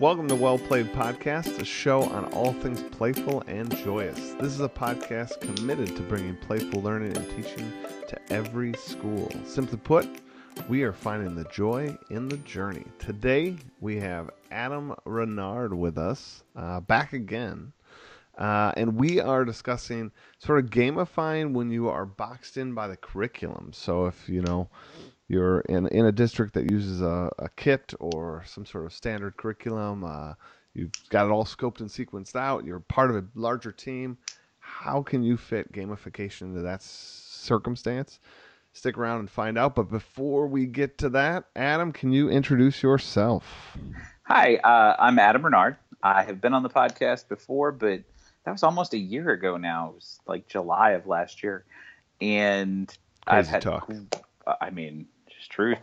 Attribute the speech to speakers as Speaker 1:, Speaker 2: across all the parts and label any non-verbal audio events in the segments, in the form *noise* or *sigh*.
Speaker 1: Welcome to Well Played Podcast, a show on all things playful and joyous. This is a podcast committed to bringing playful learning and teaching to every school. Simply put, we are finding the joy in the journey. Today, we have Adam Bernard with us, uh, back again. Uh, and we are discussing sort of gamifying when you are boxed in by the curriculum. So if you know you're in in a district that uses a, a kit or some sort of standard curriculum, uh, you've got it all scoped and sequenced out. You're part of a larger team. How can you fit gamification into that circumstance? Stick around and find out. But before we get to that, Adam, can you introduce yourself?
Speaker 2: Hi, uh, I'm Adam Bernard. I have been on the podcast before, but that was almost a year ago now. It was like July of last year, and
Speaker 1: Crazy
Speaker 2: I've had.
Speaker 1: talk.
Speaker 2: I mean, just truth.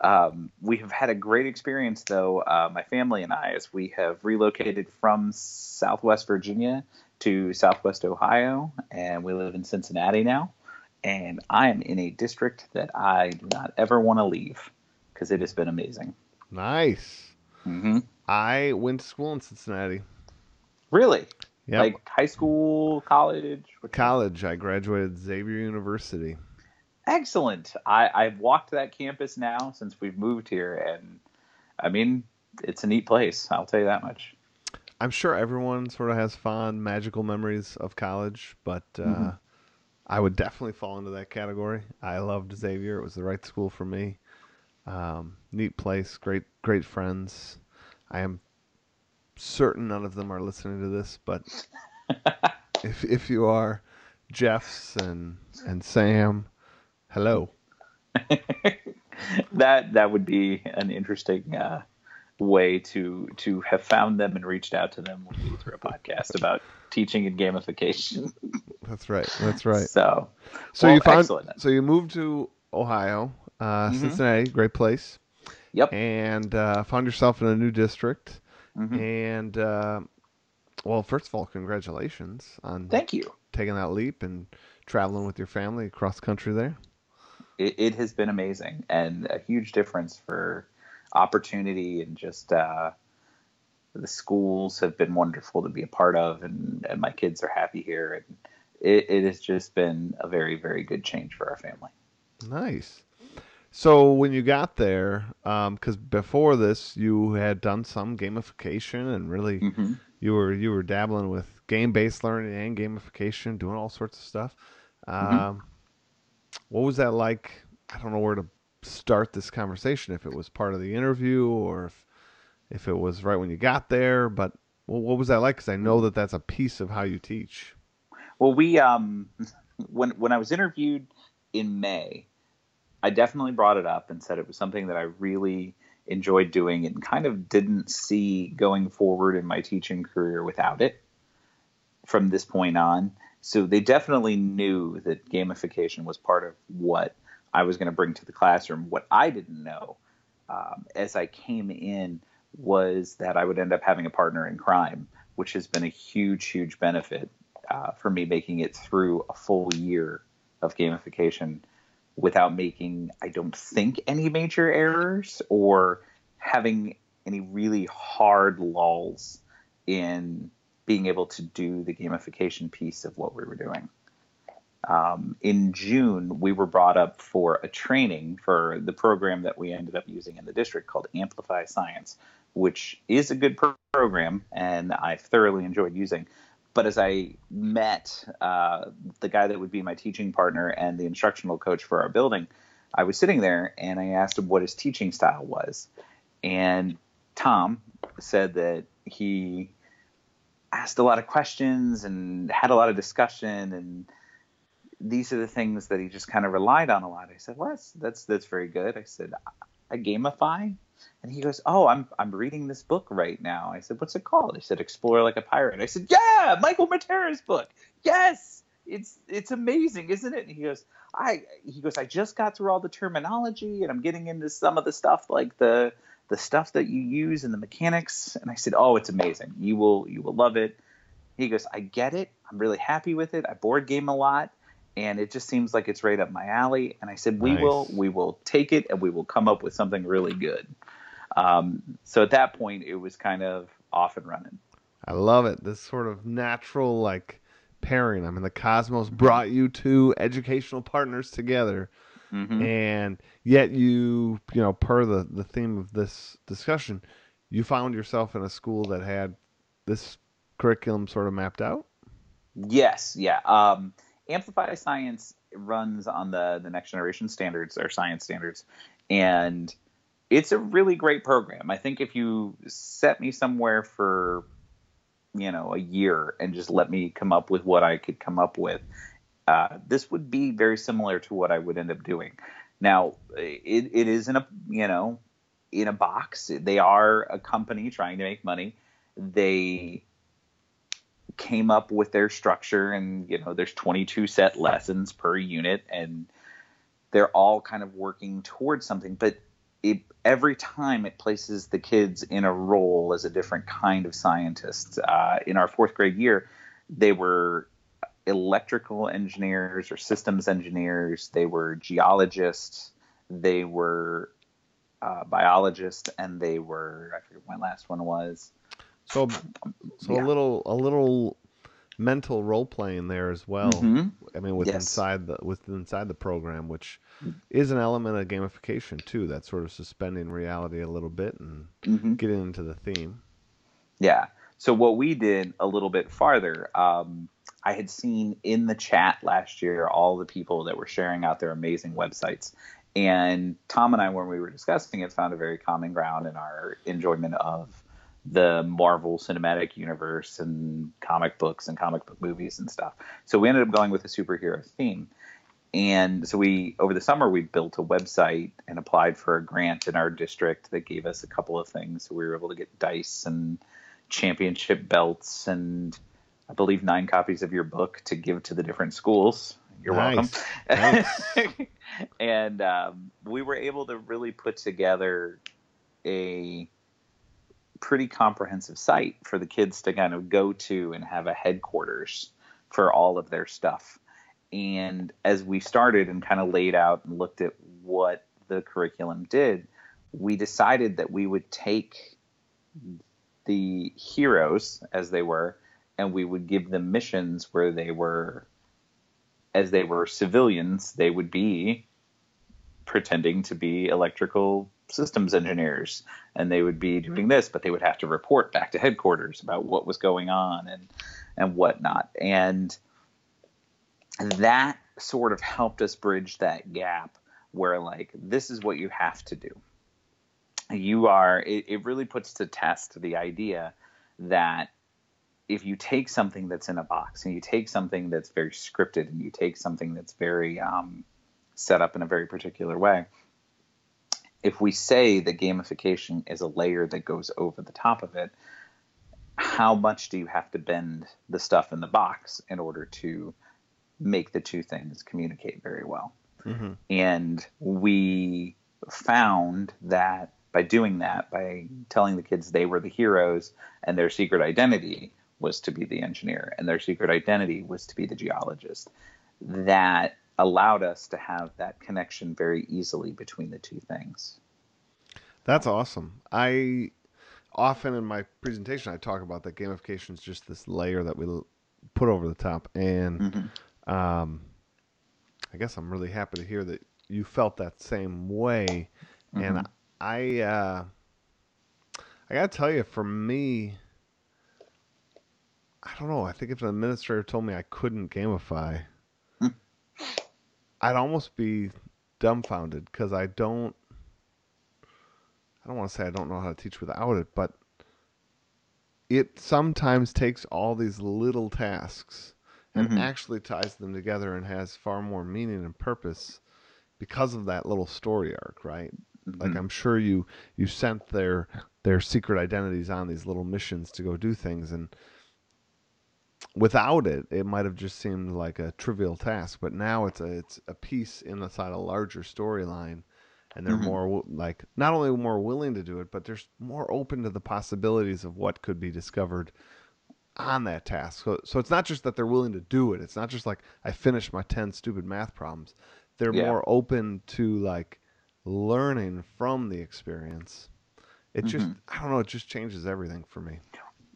Speaker 2: Um, we have had a great experience, though. Uh, my family and I, as we have relocated from Southwest Virginia to Southwest Ohio, and we live in Cincinnati now. And I am in a district that I do not ever want to leave because it has been amazing.
Speaker 1: Nice.
Speaker 2: hmm
Speaker 1: I went to school in Cincinnati.
Speaker 2: Really?
Speaker 1: Yep.
Speaker 2: Like high school, college?
Speaker 1: College. I graduated Xavier University.
Speaker 2: Excellent. I, I've walked that campus now since we've moved here, and I mean, it's a neat place. I'll tell you that much.
Speaker 1: I'm sure everyone sort of has fond, magical memories of college, but uh,
Speaker 2: Mhm.
Speaker 1: I would definitely fall into that category. I loved Xavier; it was the right school for me. Um, neat place, great, great friends. I am certain none of them are listening to this, but *laughs* if if you are, Jeffs and and Sam, hello. *laughs*
Speaker 2: that that would be an interesting uh, way to to have found them and reached out to them through a podcast about teaching and gamification. *laughs*
Speaker 1: That's right. That's right.
Speaker 2: So,
Speaker 1: So
Speaker 2: well,
Speaker 1: you found
Speaker 2: excellent.
Speaker 1: so you moved to Ohio, uh,
Speaker 2: Mhm.
Speaker 1: Cincinnati, great place,
Speaker 2: Yep.
Speaker 1: and uh, found yourself in a new district.
Speaker 2: Mhm.
Speaker 1: And uh, well, first of all, congratulations on
Speaker 2: Thank you.
Speaker 1: taking that leap and traveling with your family across country there.
Speaker 2: It, it has been amazing and a huge difference for opportunity and just uh, the schools have been wonderful to be a part of and, and my kids are happy here and it, it has just been a very very good change for our family
Speaker 1: Nice. So when you got there, because before this you had done some gamification and really
Speaker 2: hmm
Speaker 1: you were you were dabbling with game based learning and gamification, doing all sorts of stuff. Um, what was that like? I don't know where to start this conversation. If it was part of the interview or if if it was right when you got there, but well, what was that like? Because I know that that's a piece of how you teach.
Speaker 2: well we um *laughs* when when i was interviewed in may i definitely brought it up and said it was something that i really enjoyed doing and kind of didn't see going forward in my teaching career without it from this point on. So they definitely knew that gamification was part of what I was going to bring to the classroom. What I didn't know um, as I came in was that I would end up having a partner in crime, which has been a huge, huge benefit uh, for me making it through a full year of gamification without making, I don't think, any major errors or having any really hard lulls in being able to do the gamification piece of what we were doing. Um, in June, we were brought up for a training for the program that we ended up using in the district called Amplify Science, which is a good pro- program and I thoroughly enjoyed using. But as I met uh, the guy that would be my teaching partner and the instructional coach for our building, I was sitting there and I asked him what his teaching style was. And Tom said that he asked a lot of questions and had a lot of discussion and these are the things that he just kind of relied on a lot. I said, "Well, that's that's that's very good." I said, "I gamify," and he goes, "Oh, I'm I'm reading this book right now." I said, "What's it called?" He said, "Explore Like a Pirate." I said, "Yeah, Michael Matera's book. Yes, it's it's amazing, isn't it?" And he goes, "I," he goes, "I just got through all the terminology and I'm getting into some of the stuff like the the stuff that you use and the mechanics." And I said, "Oh, it's amazing. You will you will love it." He goes, "I get it. I'm really happy with it. I board game a lot." and it just seems like it's right up my alley. And I said, we
Speaker 1: Nice.
Speaker 2: will, we will take it, and we will come up with something really good. Um, so at that point, it was kind of off and running.
Speaker 1: I love it. This sort of natural like pairing. I mean, the cosmos brought you two educational partners together,
Speaker 2: hmm
Speaker 1: and yet you, you know, per the the theme of this discussion, you found yourself in a school that had this curriculum sort of mapped out.
Speaker 2: Yes, yeah. Um, Amplify Science runs on the the next generation standards or science standards, and it's a really great program. I think if you set me somewhere for you know a year and just let me come up with what I could come up with, uh, this would be very similar to what I would end up doing. Now, it, it is in a you know in a box. They are a company trying to make money. They came up with their structure and you know there's 22 set lessons per unit and they're all kind of working towards something but it, every time it places the kids in a role as a different kind of scientist uh, in our fourth grade year they were electrical engineers or systems engineers they were geologists they were uh, biologists and they were i forget what my last one was
Speaker 1: So, so
Speaker 2: Yeah.
Speaker 1: a little a little mental role playing there as well.
Speaker 2: Mhm.
Speaker 1: I mean, with
Speaker 2: Yes.
Speaker 1: inside the with inside the program, which is an element of gamification too. That sort of suspending reality a little bit and
Speaker 2: Mhm.
Speaker 1: getting into the theme.
Speaker 2: Yeah. So what we did a little bit farther, um, I had seen in the chat last year all the people that were sharing out their amazing websites. And Tom and I, when we were discussing it, found a very common ground in our enjoyment of the Marvel Cinematic Universe and comic books and comic book movies and stuff. So we ended up going with a superhero theme. And so we, over the summer, we built a website and applied for a grant in our district that gave us a couple of things. So we were able to get dice and championship belts and I believe nine copies of your book to give to the different schools. You're
Speaker 1: Nice.
Speaker 2: welcome. *laughs* and um, we were able to really put together a pretty comprehensive site for the kids to kind of go to and have a headquarters for all of their stuff. And as we started and kind of laid out and looked at what the curriculum did, we decided that we would take the heroes as they were and we would give them missions where they were as they were civilians they would be pretending to be electrical systems engineers. And they would be mm-hmm. doing this but they would have to report back to headquarters about what was going on and and whatnot. And that sort of helped us bridge that gap where like this is what you have to do. You are it, it really puts to test the idea that if you take something that's in a box and you take something that's very scripted and you take something that's very um, set up in a very particular way if we say that gamification is a layer that goes over the top of it how much do you have to bend the stuff in the box in order to make the two things communicate very well?
Speaker 1: Hmm
Speaker 2: and we found that by doing that, by telling the kids they were the heroes and their secret identity was to be the engineer and their secret identity was to be the geologist, that allowed us to have that connection very easily between the two things.
Speaker 1: That's awesome. I often in my presentation I talk about that gamification is just this layer that we put over the top, and
Speaker 2: Mhm.
Speaker 1: um, I guess I'm really happy to hear that you felt that same way. And
Speaker 2: Mhm.
Speaker 1: I, uh, I gotta tell you, for me, I don't know. I think if an administrator told me I couldn't gamify,
Speaker 2: Hmm.
Speaker 1: I'd almost be dumbfounded because I don't. I don't want to say I don't know how to teach without it, but it sometimes takes all these little tasks and
Speaker 2: Mhm.
Speaker 1: actually ties them together and has far more meaning and purpose because of that little story arc, right? Like
Speaker 2: Mhm.
Speaker 1: I'm sure you you sent their their secret identities on these little missions to go do things and without it it might have just seemed like a trivial task but now it's a it's a piece inside a larger storyline and they're
Speaker 2: Mhm.
Speaker 1: more like not only more willing to do it but they're more open to the possibilities of what could be discovered on that task so, so it's not just that they're willing to do it it's not just like i finished my 10 stupid math problems they're
Speaker 2: Yeah.
Speaker 1: more open to like learning from the experience it just I don't know, it just changes everything for me.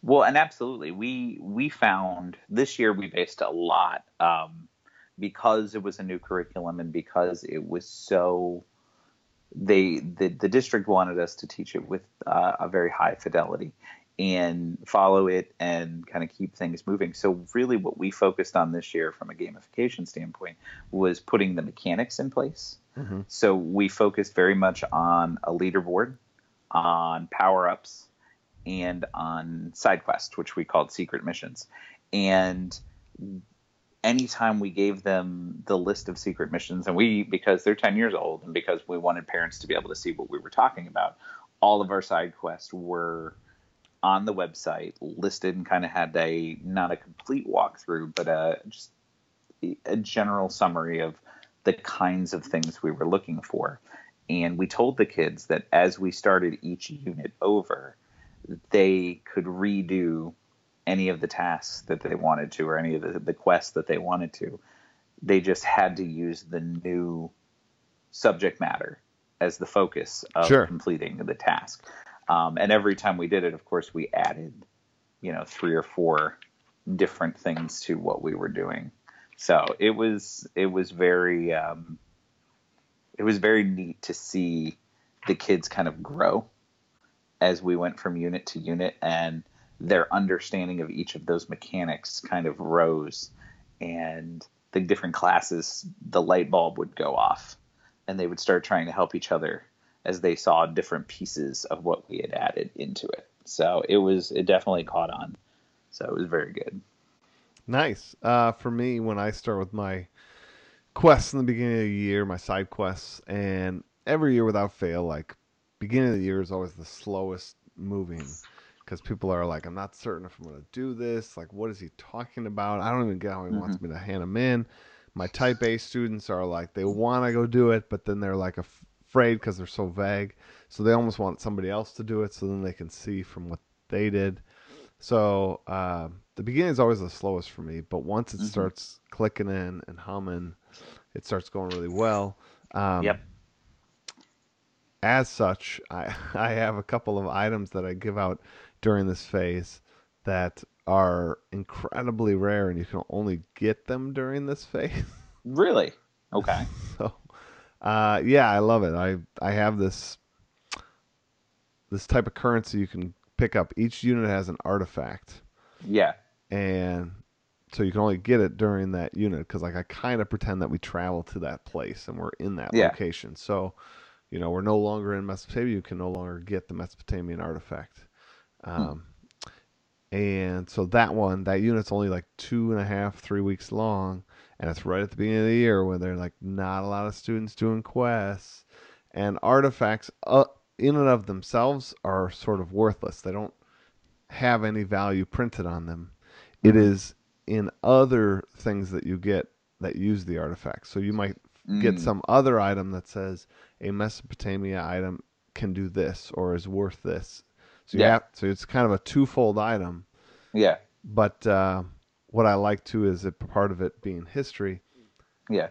Speaker 2: Well, and absolutely, we we found this year we based a lot um, because it was a new curriculum and because it was so they the the district wanted us to teach it with uh, a very high fidelity and follow it and kind of keep things moving. So really, what we focused on this year from a gamification standpoint was putting the mechanics in place. Mm-hmm. So we focused very much on a leaderboard, on power ups, and on side quests, which we called secret missions. And anytime we gave them the list of secret missions, and we, because they're 10 years old and because we wanted parents to be able to see what we were talking about, all of our side quests were on the website listed and kind of had a, not a complete walkthrough, but a, just a general summary of the kinds of things we were looking for. And we told the kids that as we started each unit over, they could redo any of the tasks that they wanted to or any of the, the quests that they wanted to. They just had to use the new subject matter as the focus of sure. completing the task. Um, and every time we did it, of course, we added, you know, three or four different things to what we were doing. So it was it was very um, it was very neat to see the kids kind of grow as we went from unit to unit and their understanding of each of those mechanics kind of rose and the different classes the light bulb would go off and they would start trying to help each other as they saw different pieces of what we had added into it. So it was it definitely caught on. So it was very good.
Speaker 1: Nice. Uh, for me when i start with my quests in the beginning of the year my side quests and every year without fail like beginning of the year is always the slowest moving because people are like, I'm not certain if I'm going to do this. Like, what is he talking about? I don't even get how he mm-hmm. wants me to hand them in. My type A students are like, they want to go do it, but then they're like afraid because they're so vague. So they almost want somebody else to do it so then they can see from what they did. So uh, the beginning is always the slowest for me, but once it mm-hmm. starts clicking in and humming, it starts going really well. Um, yep as such, I, *laughs* I have a couple of items that I give out during this phase that are incredibly rare and you can only get them during this phase. *laughs*
Speaker 2: Really? Okay. *laughs*
Speaker 1: so, uh, yeah, I love it. I I have this this type of currency you can pick up. Each unit has an artifact.
Speaker 2: Yeah.
Speaker 1: And so you can only get it during that unit because like I kind of pretend that we travel to that place and we're in that yeah. location. So you know, we're no longer in Mesopotamia. You can no longer get the Mesopotamian artifact. Hmm. Um, hmm. And so that one, that unit's only like two and a half, three weeks long, and it's right at the beginning of the year when there's like not a lot of students doing quests, and artifacts uh, in and of themselves are sort of worthless. They don't have any value printed on them. It hmm. is in other things that you get that use the artifacts. So you might mm. get some other item that says a Mesopotamia item can do this or is worth this. So yeah, have, so it's kind of a twofold item.
Speaker 2: Yeah.
Speaker 1: But uh, what I like too is that part of it being history.
Speaker 2: Yeah.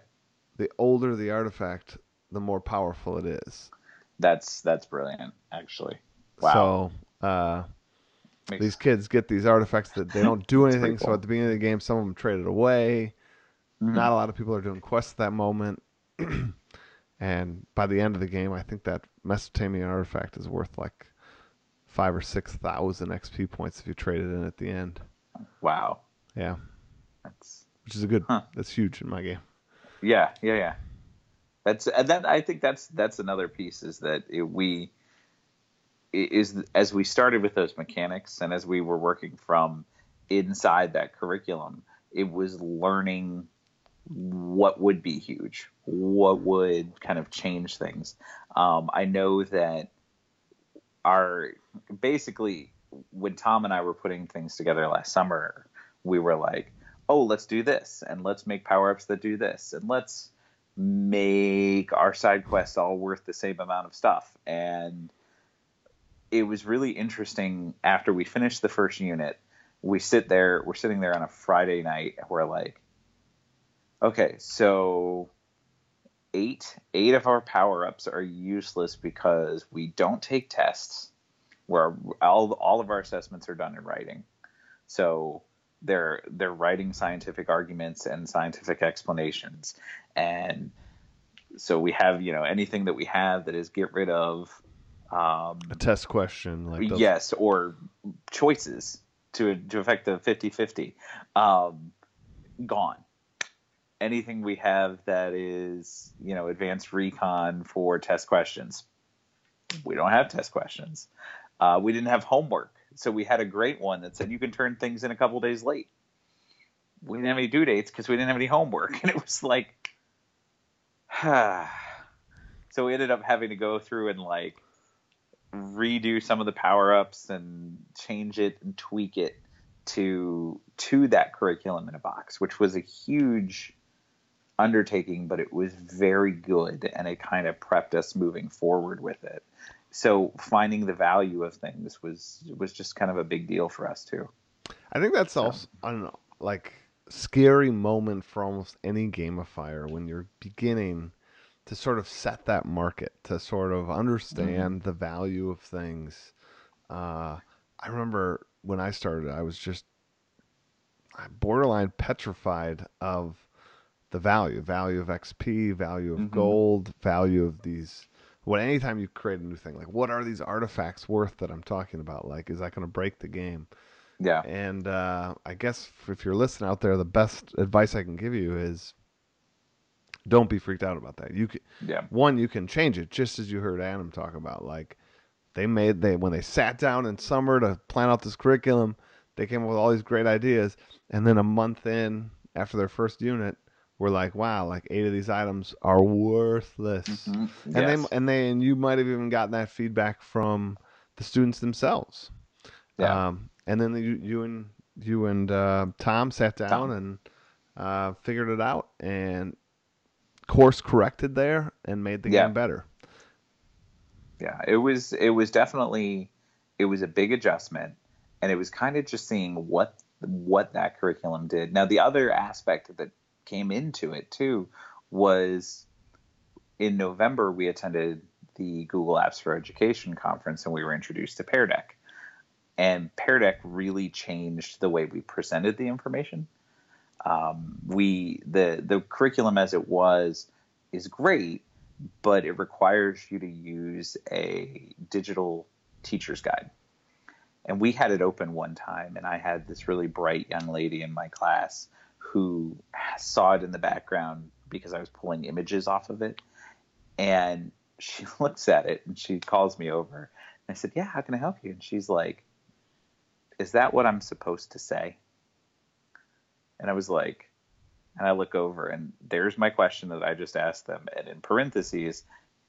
Speaker 1: The older the artifact, the more powerful it is.
Speaker 2: That's that's brilliant, actually. Wow.
Speaker 1: So uh, Makes... these kids get these artifacts that they don't do *laughs* anything. Cool. So at the beginning of the game, some of them traded away. Not hmm. a lot of people are doing quests at that moment. *clears throat* and by the end of the game, I think that Mesopotamian artifact is worth like five or six thousand XP points if you trade it in at the end.
Speaker 2: Wow.
Speaker 1: Yeah. That's which is a good. Huh. That's huge in my game.
Speaker 2: Yeah, yeah, yeah. That's and that I think that's that's another piece is that it, we is as we started with those mechanics and as we were working from inside that curriculum, it was learning what would be huge, what would kind of change things. Um, I know that our basically when Tom and I were putting things together last summer, we were like, oh, let's do this and let's make power ups that do this and let's make our side quests all worth the same amount of stuff. And it was really interesting after we finished the first unit. We sit there, we're sitting there on a Friday night, we're like, Okay, so eight eight of our power ups are useless because we don't take tests. where all all of our assessments are done in writing. So they're they're writing scientific arguments and scientific explanations, and so we have you know anything that we have that is get rid of um,
Speaker 1: a test question like those.
Speaker 2: yes or choices to to affect the 50-50 um, gone anything we have that is you know advanced recon for test questions. We don't have test questions. Uh, we didn't have homework. So we had a great one that said you can turn things in a couple days late. We didn't have any due dates because we didn't have any homework. *laughs* And it was like *sighs* so we ended up having to go through and like redo some of the power ups and change it and tweak it to to that curriculum in a box, which was a huge undertaking, but it was very good and it kind of prepped us moving forward with it. So finding the value of things was was just kind of a big deal for us too.
Speaker 1: I think that's so. also I don't know, like scary moment for almost any gamifier when you're beginning to sort of set that market, to sort of understand mm-hmm. the value of things. Uh, I remember when I started, I was just borderline petrified of the value, value of XP, value of mm-hmm. gold, value of these. What anytime you create a new thing, like what are these artifacts worth that I'm talking about? Like, is that going to break the game?
Speaker 2: Yeah.
Speaker 1: And uh, I guess if you're listening out there, the best advice I can give you is don't be freaked out about that. You can,
Speaker 2: yeah.
Speaker 1: One, you can change it, just as you heard Adam talk about. Like they made they when they sat down in summer to plan out this curriculum, they came up with all these great ideas, and then a month in after their first unit, we're like, wow, like eight of these items are worthless, mm-hmm. yes. and they and they and you might have even gotten that feedback from the students themselves.
Speaker 2: Yeah. Um,
Speaker 1: and then you, you and you and uh, Tom sat down Tom. and uh, figured it out, and course corrected there and made the yeah. game better.
Speaker 2: Yeah, it was it was definitely it was a big adjustment and it was kind of just seeing what what that curriculum did. Now the other aspect that came into it too was in November we attended the Google Apps for Education conference and we were introduced to Pear Deck. And Pear Deck really changed the way we presented the information um, we the the curriculum as it was is great, but it requires you to use a digital teacher's guide. And we had it open one time, and I had this really bright young lady in my class who saw it in the background because I was pulling images off of it. And she *laughs* looks at it and she calls me over. And I said, Yeah, how can I help you? And she's like, Is that what I'm supposed to say? And I was like, and I look over and there's my question that I just asked them. And in parentheses,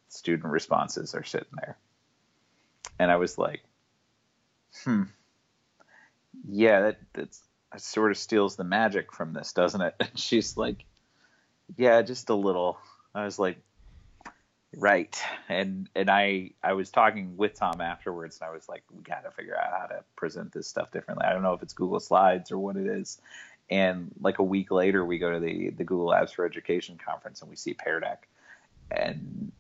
Speaker 2: student responses are sitting there. And I was like, hmm, yeah, that, that's, that sort of steals the magic from this, doesn't it? And *laughs* she's like, yeah, just a little. I was like, right. And, and I, I was talking with Tom afterwards and I was like, we got to figure out how to present this stuff differently. I don't know if it's Google Slides or what it is and like a week later we go to the the Google Apps for Education conference and we see Pear Deck and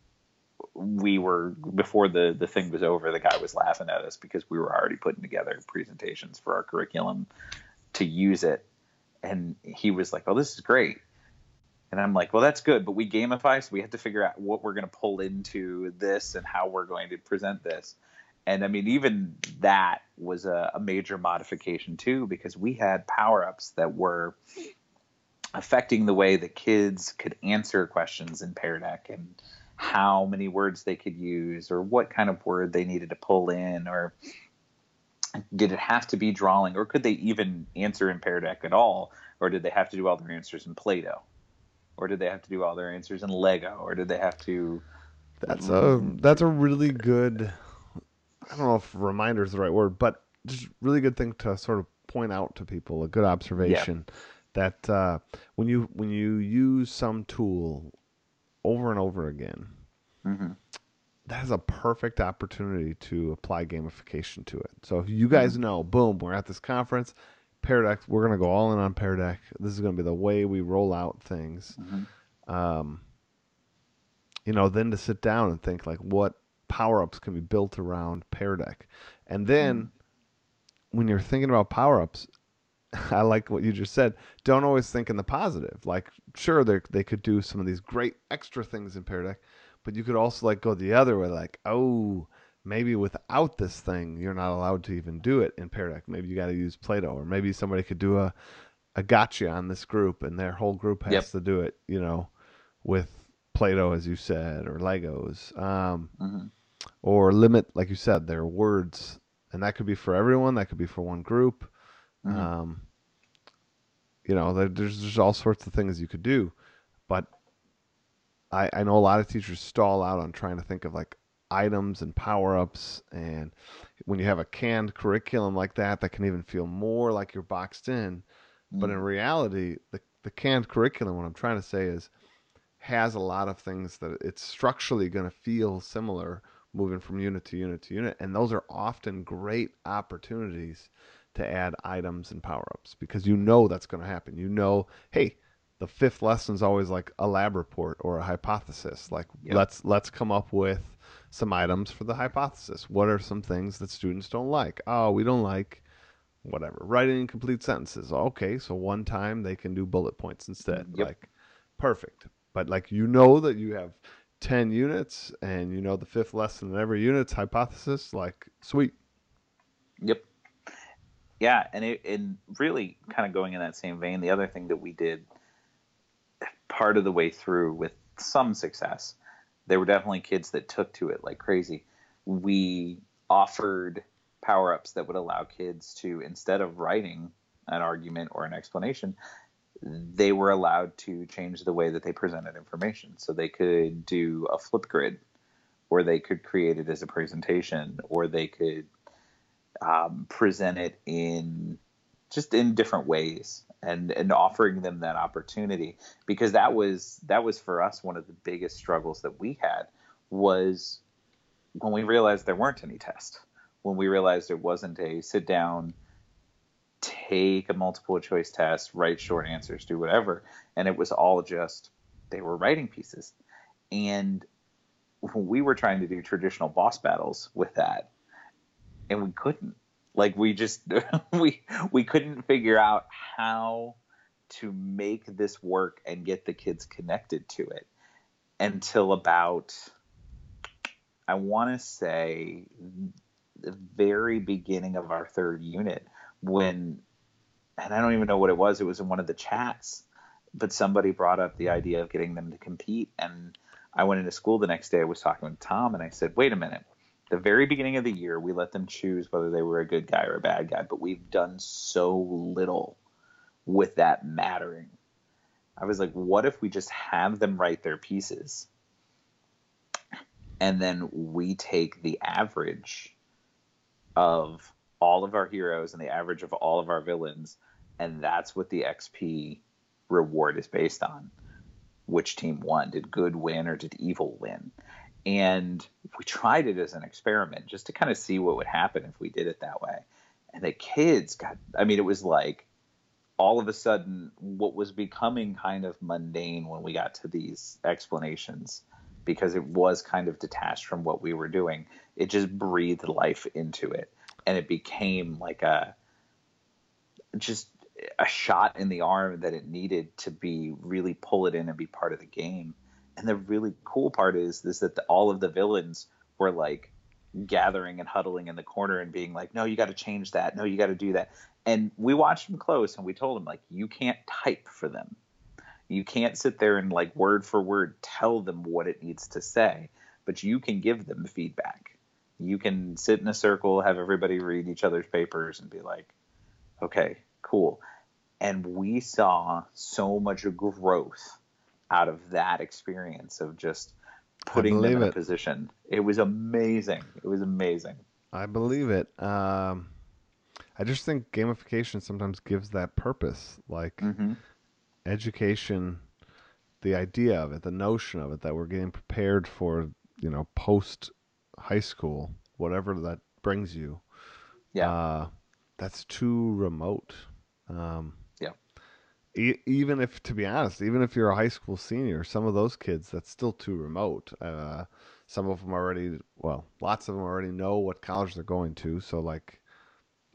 Speaker 2: we were before the the thing was over the guy was laughing at us because we were already putting together presentations for our curriculum to use it. And he was like oh this is great. And I'm like well that's good but we gamify so we have to figure out what we're going to pull into this and how we're going to present this. And I mean, even that was a, a major modification too, because we had power ups that were affecting the way the kids could answer questions in Pear Deck and how many words they could use or what kind of word they needed to pull in or did it have to be drawing or could they even answer in Pear Deck at all or did they have to do all their answers in Play-Doh or did they have to do all their answers in Lego or did they have to
Speaker 1: that's a that's a really good I don't know if reminder is the right word, but just really good thing to sort of point out to people, a good observation yeah. that uh, when you when you use some tool over and over again,
Speaker 2: mm-hmm.
Speaker 1: That is a perfect opportunity to apply gamification to it. So if you guys mm-hmm. know, boom, we're at this conference, Pear Deck, we're gonna go all in on Pear Deck. This is gonna be the way we roll out things.
Speaker 2: Mm-hmm.
Speaker 1: Um, you know, then to sit down and think like, what power ups can be built around Pear Deck. And then mm. when you're thinking about power ups, *laughs* I like what you just said. Don't always think in the positive. Like, sure, they they could do some of these great extra things in Pear Deck, but you could also like go the other way. Like, oh, maybe without this thing, you're not allowed to even do it in Pear Deck. Maybe you got to use Play-Doh, or maybe somebody could do a a gotcha on this group, and their whole group has yep. to do it. You know, with Play-Doh, as you said, or Legos, um, mm-hmm. or limit, like you said, their words, and that could be for everyone. That could be for one group. Mm-hmm. Um, you know, there's there's all sorts of things you could do, but I I know a lot of teachers stall out on trying to think of like items and power ups, and when you have a canned curriculum like that, that can even feel more like you're boxed in. Mm-hmm. But in mm. reality, the the canned curriculum, what I'm trying to say is, has a lot of things that it's structurally going to feel similar moving from unit to unit to unit, and those are often great opportunities to add items and power ups because you know that's going to happen. You know, hey, the fifth lesson is always like a lab report or a hypothesis. Like yep. let's let's come up with some items for the hypothesis. What are some things that students don't like? Oh, we don't like whatever writing incomplete sentences. Okay, so one time they can do bullet points instead. Mm, yep. Like perfect. But like you know that you have 10 units and you know the fifth lesson in every unit's hypothesis like sweet.
Speaker 2: Yep yeah, and it and really kind of going in that same vein, the other thing that we did part of the way through with some success, there were definitely kids that took to it like crazy. We offered power ups that would allow kids to instead of writing an argument or an explanation, they were allowed to change the way that they presented information. So they could do a flip grid, or they could create it as a presentation, or they could um, present it in just in different ways and and offering them that opportunity because that was that was for us one of the biggest struggles that we had was when we realized there weren't any tests when we realized it wasn't a sit down take a multiple choice test write short answers do whatever and it was all just they were writing pieces and we were trying to do traditional boss battles with that and we couldn't. Like we just *laughs* we we couldn't figure out how to make this work and get the kids connected to it until about I want to say the very beginning of our third unit when and I don't even know what it was. It was in one of the chats, but somebody brought up the idea of getting them to compete and I went into school the next day. I was talking with Tom and I said, "Wait a minute the very beginning of the year, we let them choose whether they were a good guy or a bad guy, but we've done so little with that mattering. I was like, what if we just have them write their pieces? And then we take the average of all of our heroes and the average of all of our villains, and that's what the XP reward is based on. Which team won? Did good win or did evil win? And we tried it as an experiment just to kind of see what would happen if we did it that way. And the kids got, I mean, it was like all of a sudden what was becoming kind of mundane when we got to these explanations because it was kind of detached from what we were doing. It just breathed life into it. And it became like a just a shot in the arm that it needed to be really pull it in and be part of the game and the really cool part is is that the, all of the villains were like gathering and huddling in the corner and being like, "No, you got to change that. No, you got to do that." And we watched them close, and we told them like, "You can't type for them. You can't sit there and like word for word tell them what it needs to say, but you can give them feedback. You can sit in a circle, have everybody read each other's papers, and be like, "Okay, cool." And we saw so much growth out of that experience of just putting them in it. a position. It was amazing. It was amazing.
Speaker 1: I believe it. Um, I just think gamification sometimes gives that purpose, like mm-hmm. education, the idea of it, the notion of it, that we're getting prepared for, you know, post high school, whatever that brings you.
Speaker 2: Yeah. Uh,
Speaker 1: that's too remote. Um, even if, to be honest, even if you're a high school senior, some of those kids, that's still too remote. Uh, Some of them already, well, lots of them already know what college they're going to. So, like,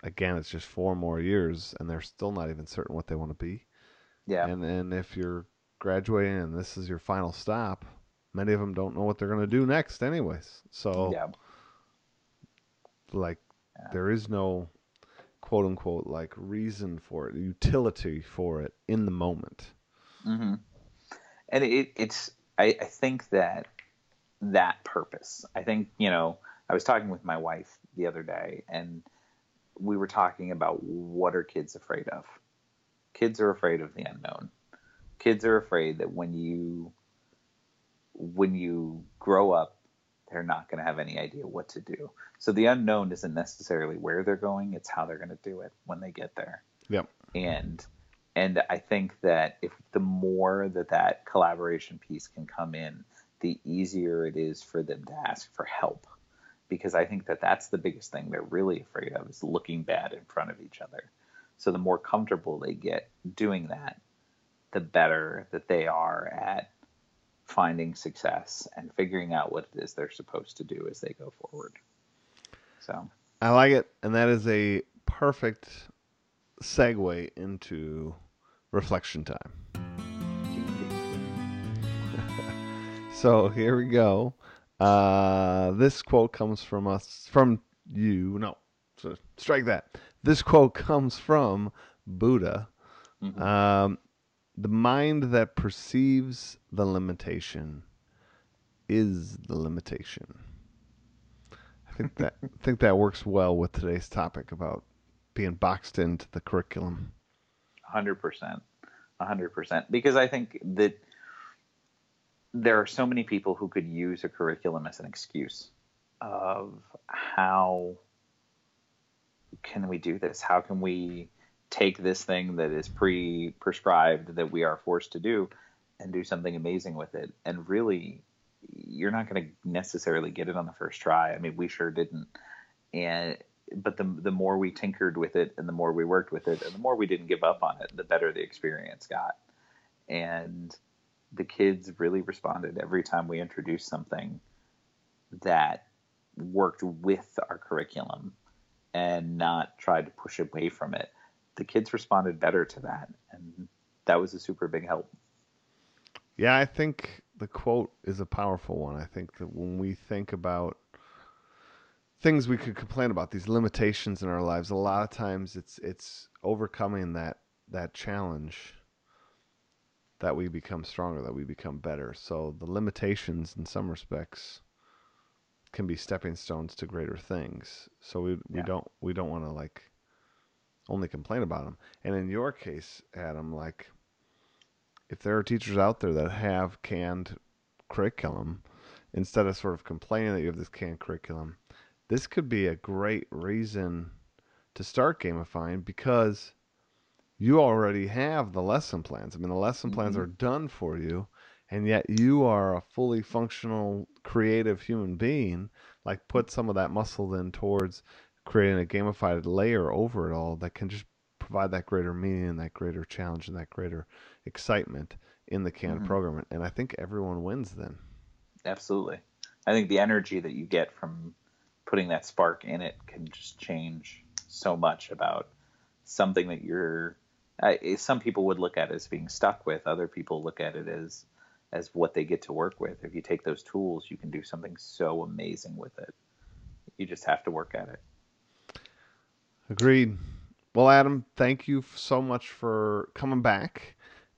Speaker 1: again, it's just four more years, and they're still not even certain what they want to be.
Speaker 2: Yeah.
Speaker 1: And and if you're graduating and this is your final stop, many of them don't know what they're going to do next, anyways. So,
Speaker 2: yeah.
Speaker 1: like,
Speaker 2: Yeah.
Speaker 1: there is no quote unquote like reason for it, utility for it in the moment.
Speaker 2: hmm And it, it's, I, I think that that purpose, I think, you know, I was talking with my wife the other day and we were talking about what are kids afraid of? Kids are afraid of the unknown. Kids are afraid that when you, when you grow up, they're not going to have any idea what to do. So the unknown isn't necessarily where they're going; it's how they're going to do it when they get there.
Speaker 1: Yep.
Speaker 2: And and I think that if the more that that collaboration piece can come in, the easier it is for them to ask for help. Because I think that that's the biggest thing they're really afraid of is looking bad in front of each other. So the more comfortable they get doing that, the better that they are at finding success and figuring out what it is they're supposed to do as they go forward. So,
Speaker 1: I like it, and that is a perfect segue into reflection time. *laughs* So here we go. Uh, this quote comes from us, from you. No, so strike that. This quote comes from Buddha.
Speaker 2: Mhm.
Speaker 1: Um, the mind that perceives the limitation is the limitation. I think that I *laughs* think that works well with today's topic about being boxed into the curriculum.
Speaker 2: hundred percent, hundred percent. Because I think that there are so many people who could use a curriculum as an excuse of how can we do this? How can we take this thing that is pre-prescribed that we are forced to do and do something amazing with it? And really, you're not going to necessarily get it on the first try. I mean, we sure didn't. And but the the more we tinkered with it and the more we worked with it and the more we didn't give up on it, the better the experience got. And the kids really responded every time we introduced something that worked with our curriculum and not tried to push away from it. The kids responded better to that, and that was a super big help.
Speaker 1: Yeah, I think the quote is a powerful one. I think that when we think about things we could complain about, these limitations in our lives, a lot of times it's it's overcoming that that challenge that we become stronger, that we become better. So the limitations in some respects can be stepping stones to greater things. So we we
Speaker 2: Yeah.
Speaker 1: don't we don't want to like only complain about them. And in your case, Adam, like if there are teachers out there that have canned curriculum, instead of sort of complaining that you have this canned curriculum, this could be a great reason to start gamifying because you already have the lesson plans. I mean, the lesson plans
Speaker 2: Mhm.
Speaker 1: are done for you, and yet you are a fully functional, creative human being. Like, put some of that muscle then towards creating a gamified layer over it all that can just provide that greater meaning and that greater challenge and that greater excitement in the canned
Speaker 2: Mhm.
Speaker 1: program. And I think everyone wins then.
Speaker 2: Absolutely. I think the energy that you get from putting that spark in it can just change so much about something that you're. I some people would look at as being stuck with. Other people look at it as as what they get to work with. If you take those tools, you can do something so amazing with it. You just have to work at it.
Speaker 1: Agreed. Well, Adam, thank you so much for coming back,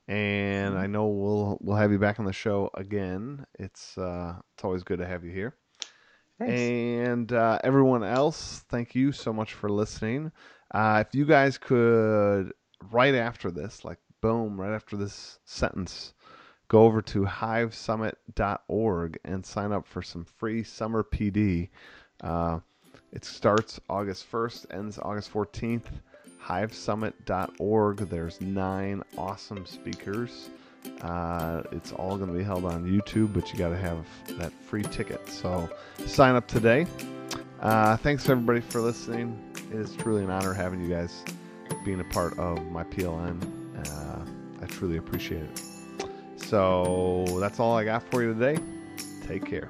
Speaker 1: and I know we'll we'll have you back on the show again. It's uh, it's always good to have you here.
Speaker 2: Thanks.
Speaker 1: And uh, everyone else, thank you so much for listening. Uh, if you guys could, right after this, like boom, right after this sentence, go over to hivesummit.org and sign up for some free summer PD. Uh, it starts August 1st, ends August 14th. Hivesummit.org. There's nine awesome speakers. Uh, it's all going to be held on YouTube, but you got to have that free ticket. So sign up today. Uh, thanks everybody for listening. It is truly an honor having you guys being a part of my PLN. Uh, I truly appreciate it. So that's all I got for you today. Take care.